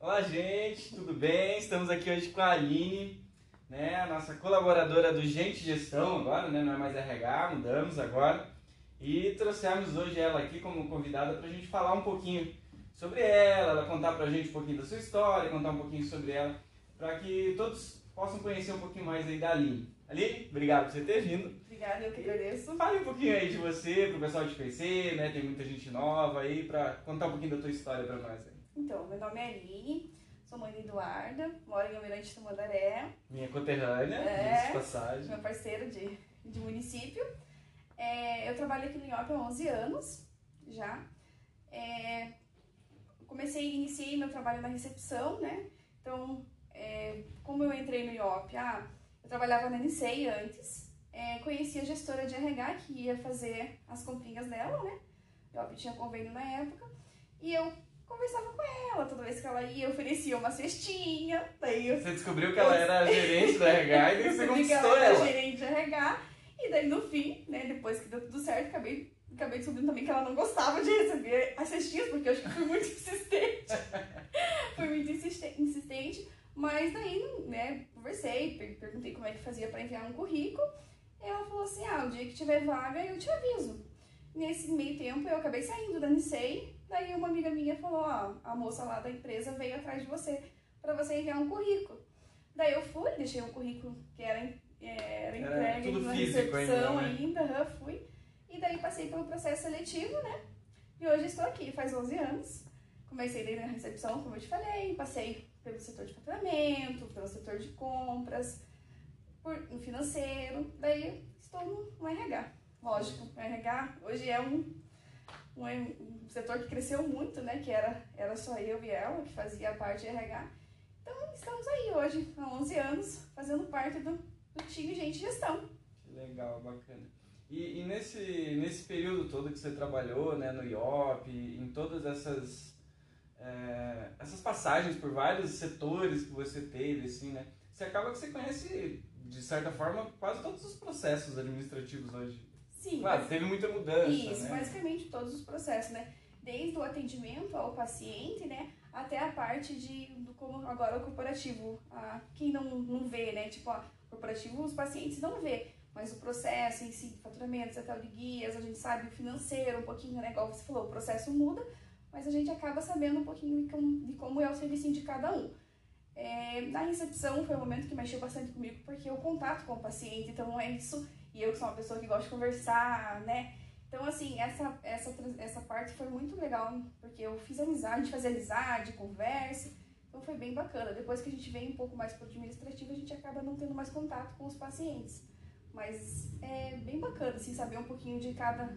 Olá, gente, tudo bem? Estamos aqui hoje com a Aline, né, a nossa colaboradora do Gente Gestão agora, né, não é mais RH, mudamos agora. E trouxemos hoje ela aqui como convidada para a gente falar um pouquinho sobre ela, ela contar para a gente um pouquinho da sua história, contar um pouquinho sobre ela, para que todos possam conhecer um pouquinho mais aí da Aline. Aline, obrigado por você ter vindo. Obrigada, eu que agradeço. Fale um pouquinho aí de você, para o pessoal te conhecer, né, tem muita gente nova aí, para contar um pouquinho da tua história para nós aí. Então, meu nome é Aline, sou mãe da Eduarda, moro em Almirante Tamandaré, Minha conterrânea, É. de passagem. meu parceiro de, de município. É, eu trabalho aqui no IOP há 11 anos já. É, comecei, iniciei meu trabalho na recepção, né? Então, é, como eu entrei no IOP, ah, eu trabalhava na NCEI antes, é, conheci a gestora de RH que ia fazer as comprinhas dela, né? IOP tinha convênio na época, e eu conversava com ela, toda vez que ela ia, eu oferecia uma cestinha, daí eu Você descobriu que ela era gerente da RH e daí você descobri que conquistou ela era ela. gerente de RH, e daí no fim, né, depois que deu tudo certo, acabei, acabei descobrindo também que ela não gostava de receber as cestinhas, porque eu acho que fui muito insistente. fui muito insiste- insistente, mas daí, né, conversei, per- perguntei como é que fazia para enviar um currículo, ela falou assim, ah, o dia que tiver vaga eu te aviso. Nesse meio tempo eu acabei saindo da Nicei, daí uma amiga minha falou, ó, a moça lá da empresa veio atrás de você para você enviar um currículo. Daí eu fui, deixei um currículo que era, é, era entregue na recepção ainda, ainda, aham, fui. E daí passei pelo processo seletivo, né? E hoje estou aqui, faz 11 anos. Comecei daí na recepção, como eu te falei, passei pelo setor de faturamento, pelo setor de compras, por, no financeiro, daí estou no, no RH. Lógico, o RH hoje é um, um, um setor que cresceu muito, né? Que era, era só eu e ela que fazia a parte de RH. Então estamos aí hoje, há 11 anos, fazendo parte do, do time Gente Gestão. Que legal, bacana. E, e nesse, nesse período todo que você trabalhou né, no IOP, em todas essas, é, essas passagens por vários setores que você teve, assim, né? Você acaba que você conhece, de certa forma, quase todos os processos administrativos hoje. Sim, Claro, teve muita mudança, Isso, né? basicamente todos os processos, né? Desde o atendimento ao paciente, né? Até a parte de do como agora o corporativo, a, quem não, não vê, né? Tipo, ó, corporativo os pacientes não vê, mas o processo em si, faturamentos, até de guias, a gente sabe o financeiro um pouquinho, né? Igual você falou, o processo muda, mas a gente acaba sabendo um pouquinho de como, de como é o serviço de cada um. É, na recepção foi um momento que mexeu bastante comigo, porque o contato com o paciente, então é isso, e eu que sou uma pessoa que gosta de conversar, né? Então, assim, essa, essa, essa parte foi muito legal, porque eu fiz amizade, fazia amizade, conversa, então foi bem bacana. Depois que a gente vem um pouco mais para administrativo, a gente acaba não tendo mais contato com os pacientes. Mas é bem bacana, assim, saber um pouquinho de cada,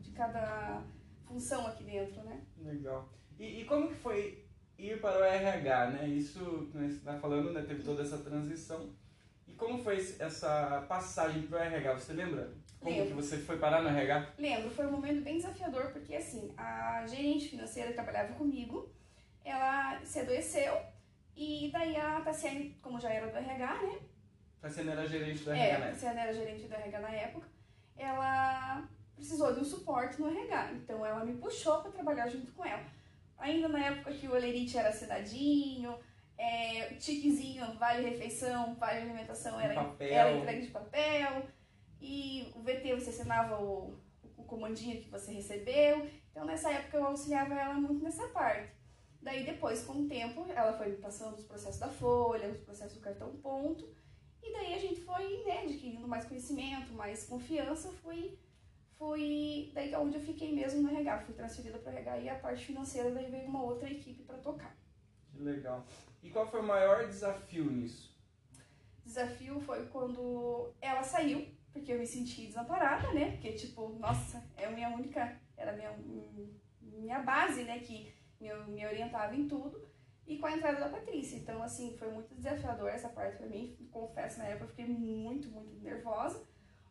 de cada função aqui dentro, né? Legal. E, e como que foi ir para o RH, né? Isso que você está falando, né? Teve toda essa transição. E como foi essa passagem para o RH? Você lembra? Como Lembro. que você foi parar no RH? Lembro, foi um momento bem desafiador, porque assim, a gerente financeira que trabalhava comigo, ela se adoeceu, e daí a Tassiane, como já era do RH, né? Não era gerente do É, RH, a né? Tassiane era gerente do RH na época, ela precisou de um suporte no RH, então ela me puxou para trabalhar junto com ela. Ainda na época que o Olerite era assinadinho, é, o tiquezinho, vale refeição, vale alimentação, era, papel. era entregue de papel, e o VT você assinava o, o comandinho que você recebeu. Então nessa época eu auxiliava ela muito nessa parte. Daí depois, com o tempo, ela foi passando os processos da folha, os processos do cartão ponto, e daí a gente foi né, adquirindo mais conhecimento, mais confiança, fui, fui daí é onde eu fiquei mesmo no RH, fui transferida para o RH e a parte financeira daí veio uma outra equipe para tocar. Que legal. E qual foi o maior desafio nisso? desafio foi quando ela saiu, porque eu me senti desamparada, né? Porque, tipo, nossa, é a minha única, era a minha, minha base, né? Que me, me orientava em tudo. E com a entrada da Patrícia. Então, assim, foi muito desafiador essa parte pra mim. Confesso, na época eu fiquei muito, muito nervosa.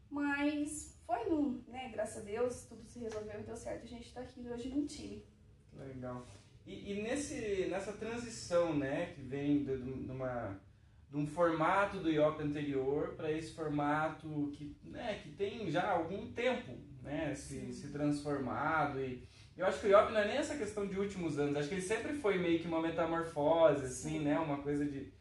Mas foi num, né? Graças a Deus, tudo se resolveu e deu certo. A gente tá aqui hoje num time. Legal. E, e nesse, nessa transição, né, que vem de, de, de uma, de um formato do IOP anterior para esse formato que, né, que tem já algum tempo, né, se, se transformado e eu acho que o IOP não é nem essa questão de últimos anos, acho que ele sempre foi meio que uma metamorfose, assim, né, uma coisa de...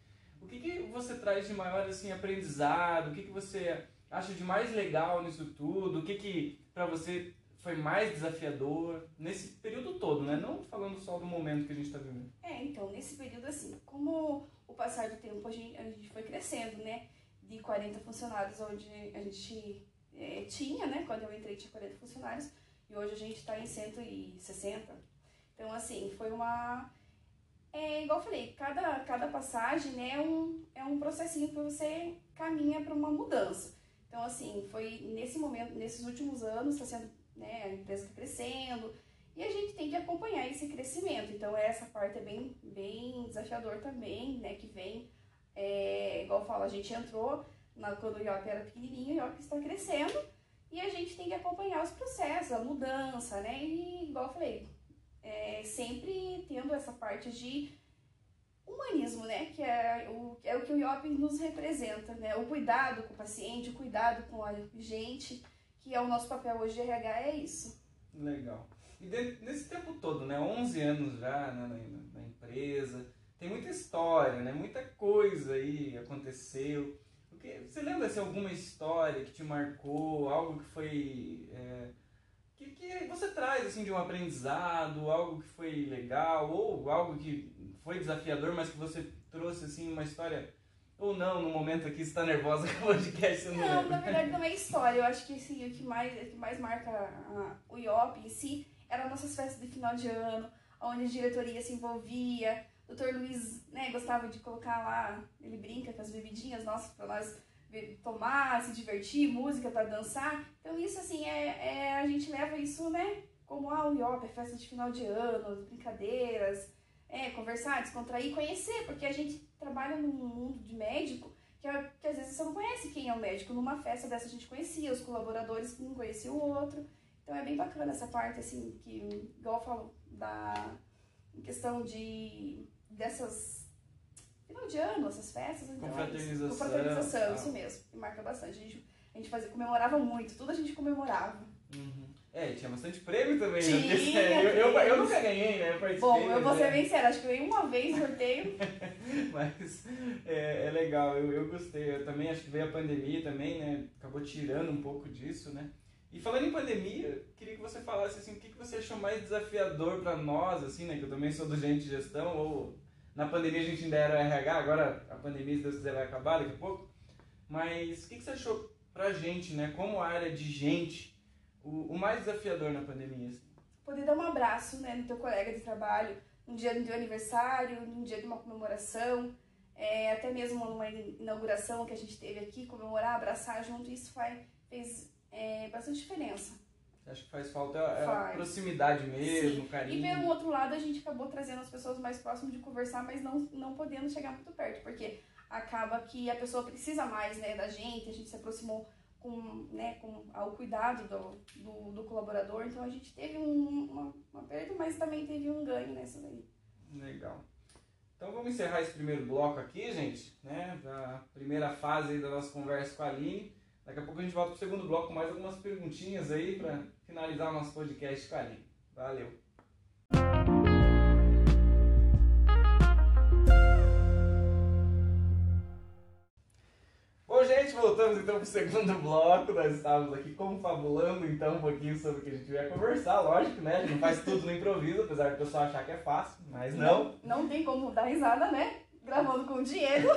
O que, que você traz de maior, assim, aprendizado? O que, que você acha de mais legal nisso tudo? O que que para você foi mais desafiador nesse período todo, né? Não falando só do momento que a gente está vivendo. É, então, nesse período, assim, como o passar do tempo a gente, a gente foi crescendo, né? De 40 funcionários, onde a gente é, tinha, né? Quando eu entrei tinha 40 funcionários, e hoje a gente está em 160. Então, assim, foi uma... É igual eu falei, cada, cada passagem né, é, um, é um processinho que você caminha para uma mudança. Então, assim, foi nesse momento, nesses últimos anos, está sendo, né, a empresa está crescendo e a gente tem que acompanhar esse crescimento. Então, essa parte é bem, bem desafiador também, né, que vem, é, igual eu falo, a gente entrou na, quando o IOP era pequenininho, o IOP está crescendo e a gente tem que acompanhar os processos, a mudança, né, e igual eu falei, é, sempre tendo essa parte de humanismo, né? Que é o, é o que o IOP nos representa, né? O cuidado com o paciente, o cuidado com a gente, que é o nosso papel hoje de RH, é isso. Legal. E dentro, nesse tempo todo, né? 11 anos já né, na, na, empresa, tem muita história, né? Muita coisa aí aconteceu. Porque, você lembra assim, alguma história que te marcou, algo que foi... É, que, que você traz assim de um aprendizado, algo que foi legal ou algo que foi desafiador, mas que você trouxe assim uma história ou não, no momento aqui você está nervosa com o podcast, não Não, na verdade não é história. Eu acho que assim, o que mais, o que mais marca a, o IOP em si eram nossas festas de final de ano, onde a diretoria se envolvia. O Dr. Luiz né, gostava de colocar lá, ele brinca com as bebidinhas nossas para nós tomar, se divertir, música para dançar. Então isso assim, é, é, a gente leva isso, né, como ah, o IOP, é festa de final de ano, brincadeiras, é, conversar, descontrair, conhecer, porque a gente trabalha num mundo de médico que, é, que às vezes você não conhece quem é o médico. Numa festa dessa a gente conhecia, os colaboradores um conhecia o outro. Então é bem bacana essa parte, assim, que, igual eu falo, da questão de dessas final de ano, essas festas. Então, confraternização. É confraternização, isso mesmo. Marca bastante. A gente, a gente fazia, comemorava muito, tudo a gente comemorava. Uhum. É, tinha bastante prêmio também. Tinha, né? eu, eu, eu, nunca ganhei, né? Eu participei. Bom, eu vou ser né? bem sério, acho que eu ganhei uma vez sorteio. Mas é, é legal, eu, eu gostei. Eu também acho que veio a pandemia também, né? Acabou tirando um pouco disso, né? E falando em pandemia, queria que você falasse assim, o que, que você achou mais desafiador para nós, assim, né? Que eu também sou do gente de gestão, ou na pandemia a gente ainda era RH, agora a pandemia, se Deus quiser, vai acabar daqui a pouco. Mas o que, que você achou pra gente, né? Como área de gente, o, o mais desafiador na pandemia? Assim? Poder dar um abraço né, no teu colega de trabalho, no dia do teu aniversário, no dia de uma comemoração, é, até mesmo numa inauguração que a gente teve aqui, comemorar, abraçar junto, isso faz, fez é, bastante diferença. Acho que faz falta a, faz. proximidade mesmo, Sim. carinho. E pelo outro lado, a gente acabou trazendo as pessoas mais próximas de conversar, mas não, não podendo chegar muito perto, porque acaba que a pessoa precisa mais né, da gente, a gente se aproximou com, né, com ao cuidado do, do, do colaborador. Então a gente teve um, uma, uma perda, mas também teve um ganho nessa daí. Legal. Então vamos encerrar esse primeiro bloco aqui, gente, né? A primeira fase da nossa conversa com a Aline. Daqui a pouco a gente volta para o segundo bloco com mais algumas perguntinhas aí para finalizar o nosso podcast com a Aline. Valeu! Voltamos então para o segundo bloco. Nós estávamos aqui confabulando então um pouquinho sobre o que a gente ia conversar, lógico, né? A gente não faz tudo no improviso, apesar do pessoal achar que é fácil, mas não. Não, não tem como dar risada, né? Gravando com o Diego.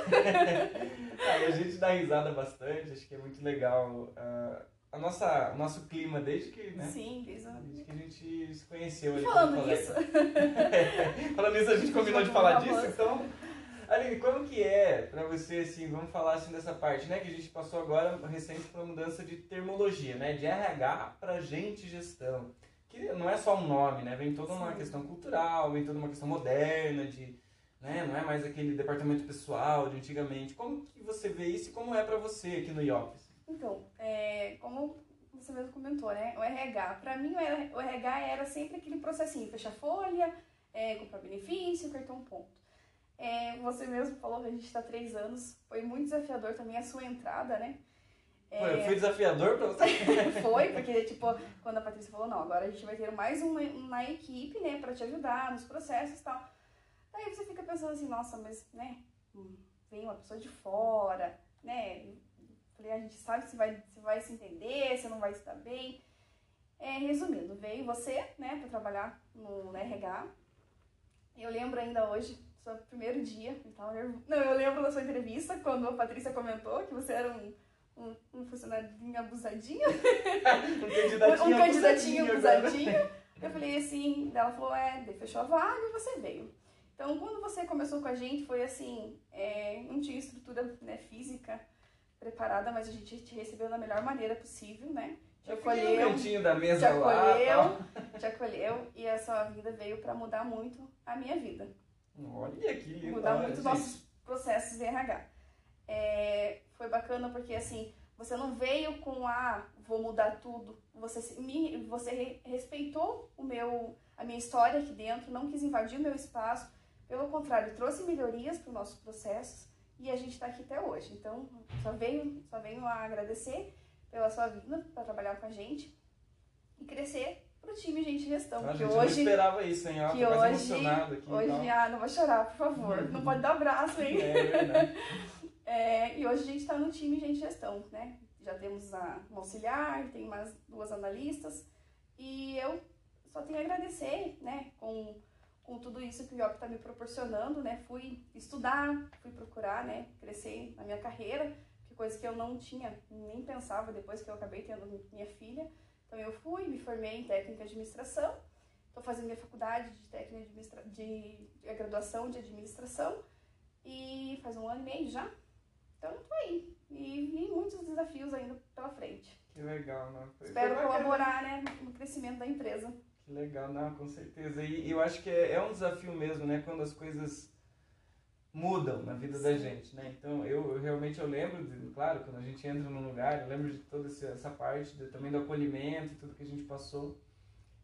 Aí a gente dá risada bastante, acho que é muito legal. Uh, a nossa, o nosso clima desde que, né? Sim, desde, desde que a gente se conheceu. Ali falando nisso. falando nisso, a gente combinou de falar disso, então Aline, como que é para você, assim, vamos falar assim dessa parte, né? Que a gente passou agora recente uma mudança de termologia, né? De RH para gente gestão. Que não é só um nome, né? Vem toda uma Sim. questão cultural, vem toda uma questão moderna de, né? Não é mais aquele departamento pessoal de antigamente. Como que você vê isso e como é para você aqui no IOPS? Então, é, como você mesmo comentou, né? O RH, para mim o RH era sempre aquele processinho, fechar folha, é, comprar benefício, cartão ponto. É, você mesmo falou que a gente está três anos, foi muito desafiador também a sua entrada, né? Foi, foi desafiador pra você? foi, porque, tipo, quando a Patrícia falou, não, agora a gente vai ter mais uma, uma equipe, né, pra te ajudar nos processos e tal. Daí você fica pensando assim, nossa, mas, né, vem uma pessoa de fora, né, falei, a gente sabe se vai, se vai se entender, se não vai se dar bem. É, resumindo, veio você, né, pra trabalhar no RH. Eu lembro ainda hoje, seu primeiro dia, eu, não, eu lembro da sua entrevista, quando a Patrícia comentou que você era um um, um funcionário abusadinho. um candidatinho, um candidatinho abusadinho. Eu falei assim, ela falou, é, fechou a vaga e você veio. Então, quando você começou com a gente, foi assim, é, não tinha estrutura né, física preparada, mas a gente te recebeu da melhor maneira possível, né? Te acolheu, no da mesa te acolheu, lá, te acolheu e a sua vida veio para mudar muito a minha vida. Olha que lindo. Mudar muito os nossos processos de RH. É, foi bacana porque assim, você não veio com a ah, vou mudar tudo. Você me, você respeitou o meu a minha história aqui dentro, não quis invadir o meu espaço. Pelo contrário, trouxe melhorias para os nossos processos e a gente está aqui até hoje. Então, só venho, só venho a agradecer pela sua vinda para trabalhar com a gente e crescer time gente gestão. Ah, que gente, hoje eu não esperava isso, hein? que hoje, aqui. Hoje, então. ah, não vou chorar, por favor. não pode dar abraço, hein? É, é verdade. É, e hoje a gente está no time de gestão, né? Já temos a, um auxiliar, tem mais duas analistas. E eu só tenho a agradecer, né, com, com tudo isso que o IOP está me proporcionando, né? Fui estudar, fui procurar, né, crescer na minha carreira, que coisa que eu não tinha, nem pensava depois que eu acabei tendo minha filha. Então eu fui, me formei em técnica de administração, estou fazendo minha faculdade de técnica de, de, de graduação de administração e faz um ano e meio já então, tô aí. E vi muitos desafios ainda pela frente. Que legal, né? Foi, Espero foi colaborar né, no crescimento da empresa. Que legal, não, com certeza. E eu acho que é, é um desafio mesmo, né? Quando as coisas mudam na vida Sim. da gente, né? Então, eu, eu, realmente eu lembro, de, claro, quando a gente entra num lugar, eu lembro de toda essa parte, de, também do acolhimento tudo que a gente passou.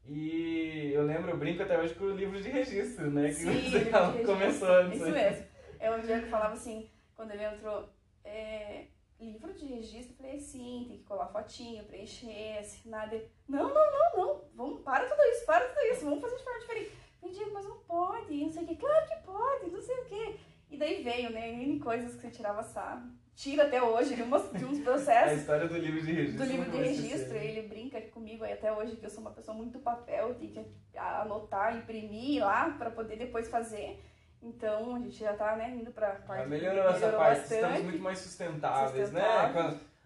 E eu lembro, eu brinco até hoje com o livro de registro, né? Que Sim, você começou antes. Isso mesmo. É um dia que falava assim, quando ele entrou, é, livro de registro? Eu falei, sim, tem que colar fotinho, preencher, assinar. Não, não, não, não, vamos, para tudo isso, para tudo isso, vamos fazer de forma diferente. Eu digo, mas não pode, não sei o que. Claro que pode, não sei o que. E daí veio, né, N coisas que você tirava sarro. Tira até hoje de, umas, de uns processos. A história do livro de registro. Do livro de registro. Ele brinca comigo aí até hoje que eu sou uma pessoa muito papel, tem que anotar, imprimir lá para poder depois fazer. Então a gente já está né, indo para a parte. melhorou, melhorou essa parte, bastante. estamos muito mais sustentáveis, né? Com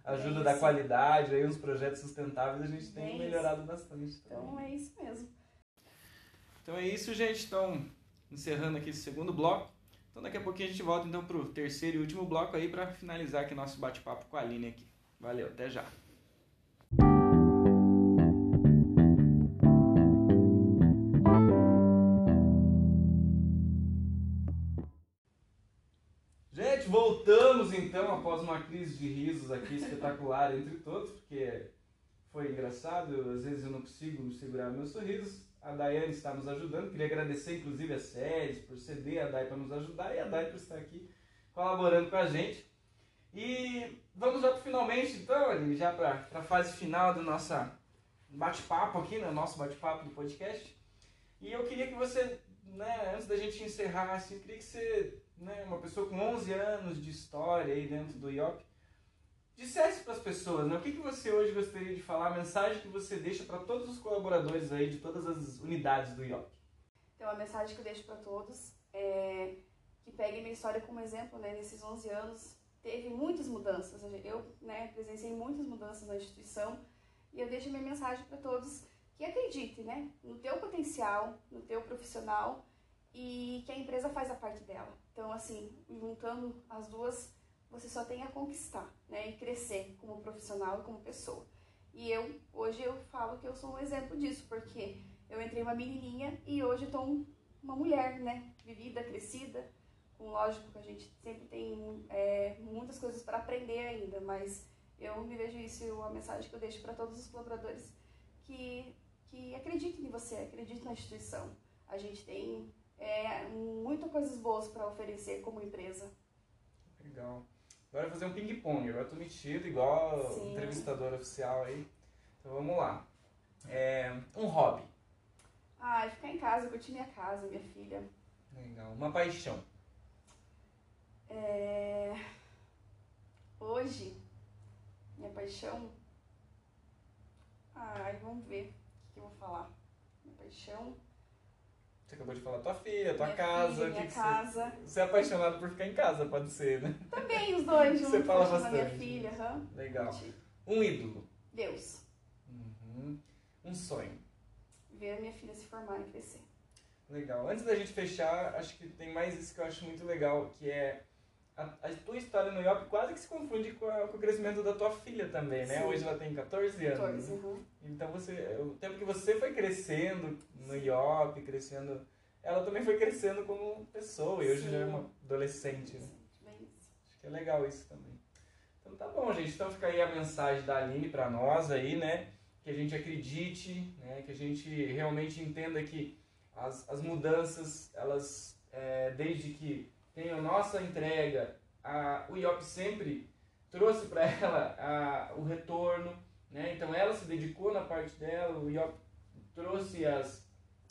a ajuda é da qualidade, aí uns projetos sustentáveis a gente tem é melhorado bastante. Então é isso mesmo. Então é isso, gente. Então, encerrando aqui esse segundo bloco. Então daqui a pouquinho a gente volta então para o terceiro e último bloco aí para finalizar aqui nosso bate-papo com a Aline aqui. Valeu, até já. voltamos então após uma crise de risos aqui espetacular entre todos, porque foi engraçado, às vezes eu não consigo segurar meus sorrisos. A Daiane está nos ajudando, queria agradecer inclusive a Séries por ceder a Dai para nos ajudar e a Dai por estar aqui colaborando com a gente. E vamos já para finalmente então, já para a fase final do nosso bate-papo aqui, né, nosso bate-papo do podcast. E eu queria que você, né, antes da gente encerrar, assim, eu queria que você né, uma pessoa com 11 anos de história aí dentro do IOP, dissesse para as pessoas, né, o que, que você hoje gostaria de falar, a mensagem que você deixa para todos os colaboradores aí de todas as unidades do IOP? Então, a mensagem que eu deixo para todos é que peguem minha história como exemplo, né, nesses 11 anos teve muitas mudanças, eu né, presenciei muitas mudanças na instituição e eu deixo minha mensagem para todos que acreditem né, no teu potencial, no teu profissional e que a empresa faz a parte dela. Então, assim, juntando as duas, você só tem a conquistar, né? E crescer como profissional e como pessoa. E eu, hoje eu falo que eu sou um exemplo disso, porque eu entrei uma menininha e hoje estou uma mulher, né? Vivida, crescida. Com, lógico que a gente sempre tem é, muitas coisas para aprender ainda, mas eu me vejo isso, a mensagem que eu deixo para todos os colaboradores, que, que acreditem em você, acreditem na instituição. A gente tem é, muitas coisas boas para oferecer como empresa. Legal. Agora fazer um ping-pong. Agora eu tô metido igual Sim. entrevistador oficial aí. Então vamos lá. É, um hobby. Ah, ficar em casa, curtir minha casa, minha filha. Legal. Uma paixão. É... Hoje, minha paixão. Ai, vamos ver o que eu vou falar. Minha paixão. Você acabou de falar tua filha, tua minha casa. filha, que que casa. Você... você é apaixonado por ficar em casa, pode ser, né? Também os dois Você juntos. fala paixão da minha bastante. filha. aham. Legal. Um ídolo. Deus. Uhum. Um sonho. Ver a minha filha se formar e crescer. Legal. Antes da gente fechar, acho que tem mais isso que eu acho muito legal, que é a, a tua história no IOP quase que se confunde com, a- com o crescimento da tua filha também, né? Sim. Hoje ela tem 14 anos. 14. né? aham. Então você, o tempo que você foi crescendo no IOP, crescendo, ela também foi crescendo como pessoa e hoje Sim. já é uma adolescente. Né? Bem isso. Acho que é legal isso também. Então tá bom, gente. Então fica aí a mensagem da Aline pra nós aí, né? Que a gente acredite, né? Que a gente realmente entenda que as, as mudanças, elas, é, desde que tem a nossa entrega, a, o IOP sempre trouxe para ela a, o retorno, né? Então ela se dedicou na parte dela, o IOP trouxe as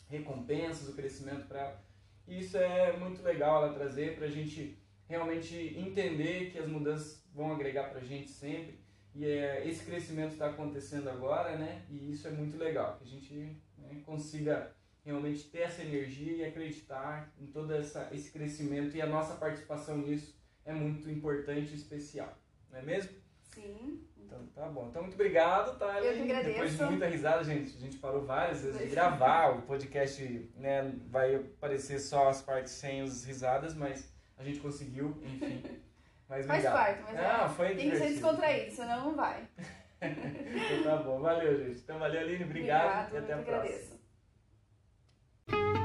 recompensas, o crescimento para ela. E isso é muito legal ela trazer para a gente realmente entender que as mudanças vão agregar para a gente sempre. E é, esse crescimento está acontecendo agora, né? E isso é muito legal, que a gente né, consiga realmente ter essa energia e acreditar em todo essa, esse crescimento e a nossa participação nisso é muito importante e especial, não é mesmo? Sim. Então tá bom. Então muito obrigado, tá? Eu que agradeço. Depois de muita risada, gente, a gente parou várias vezes de gravar. O podcast né, vai aparecer só as partes sem as risadas, mas a gente conseguiu, enfim. Mas Faz obrigado. parte, mas Não, é, foi tem que ser descontraído, senão não vai. Então tá bom. Valeu, gente. Então valeu, Aline. Obrigado, e até a próxima. agradeço. Thank you